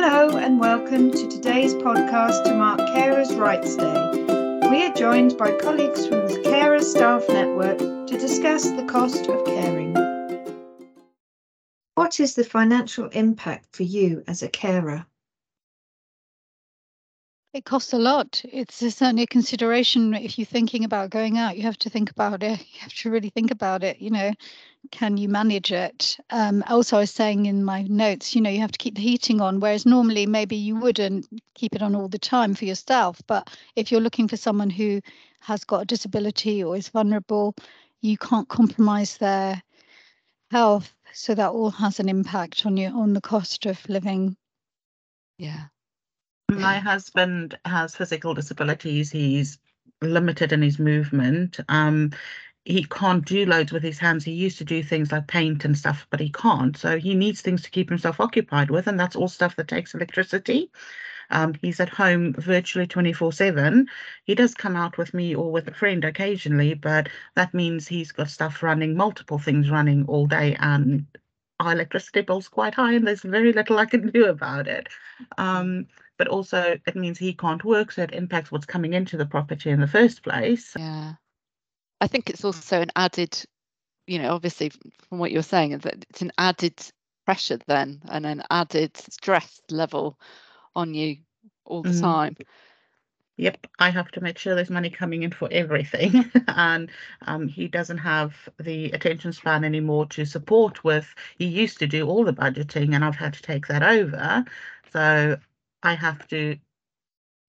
Hello, and welcome to today's podcast to mark Carers' Rights Day. We are joined by colleagues from the Carers Staff Network to discuss the cost of caring. What is the financial impact for you as a carer? It costs a lot. It's certainly a consideration if you're thinking about going out. You have to think about it. You have to really think about it. You know, can you manage it? Um, also, I was saying in my notes, you know, you have to keep the heating on, whereas normally maybe you wouldn't keep it on all the time for yourself. But if you're looking for someone who has got a disability or is vulnerable, you can't compromise their health. So that all has an impact on you on the cost of living. Yeah. My husband has physical disabilities. He's limited in his movement. Um, he can't do loads with his hands. He used to do things like paint and stuff, but he can't. So he needs things to keep himself occupied with, and that's all stuff that takes electricity. Um, he's at home virtually 24 7. He does come out with me or with a friend occasionally, but that means he's got stuff running, multiple things running all day, and our electricity bill's quite high, and there's very little I can do about it. Um, but also it means he can't work, so it impacts what's coming into the property in the first place. Yeah. I think it's also an added, you know, obviously from what you're saying, that it's an added pressure then and an added stress level on you all the mm. time. Yep, I have to make sure there's money coming in for everything. and um, he doesn't have the attention span anymore to support with. He used to do all the budgeting, and I've had to take that over. So I have to,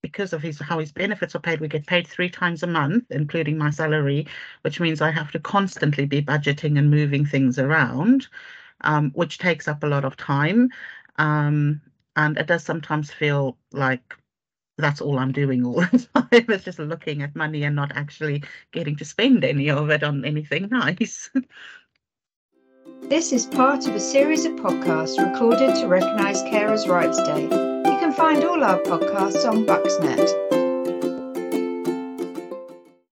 because of his how his benefits are paid, we get paid three times a month, including my salary, which means I have to constantly be budgeting and moving things around, um, which takes up a lot of time. Um, and it does sometimes feel like that's all I'm doing all the time. It's just looking at money and not actually getting to spend any of it on anything nice. This is part of a series of podcasts recorded to recognise Carers' Rights Day can find all our podcasts on Bucksnet.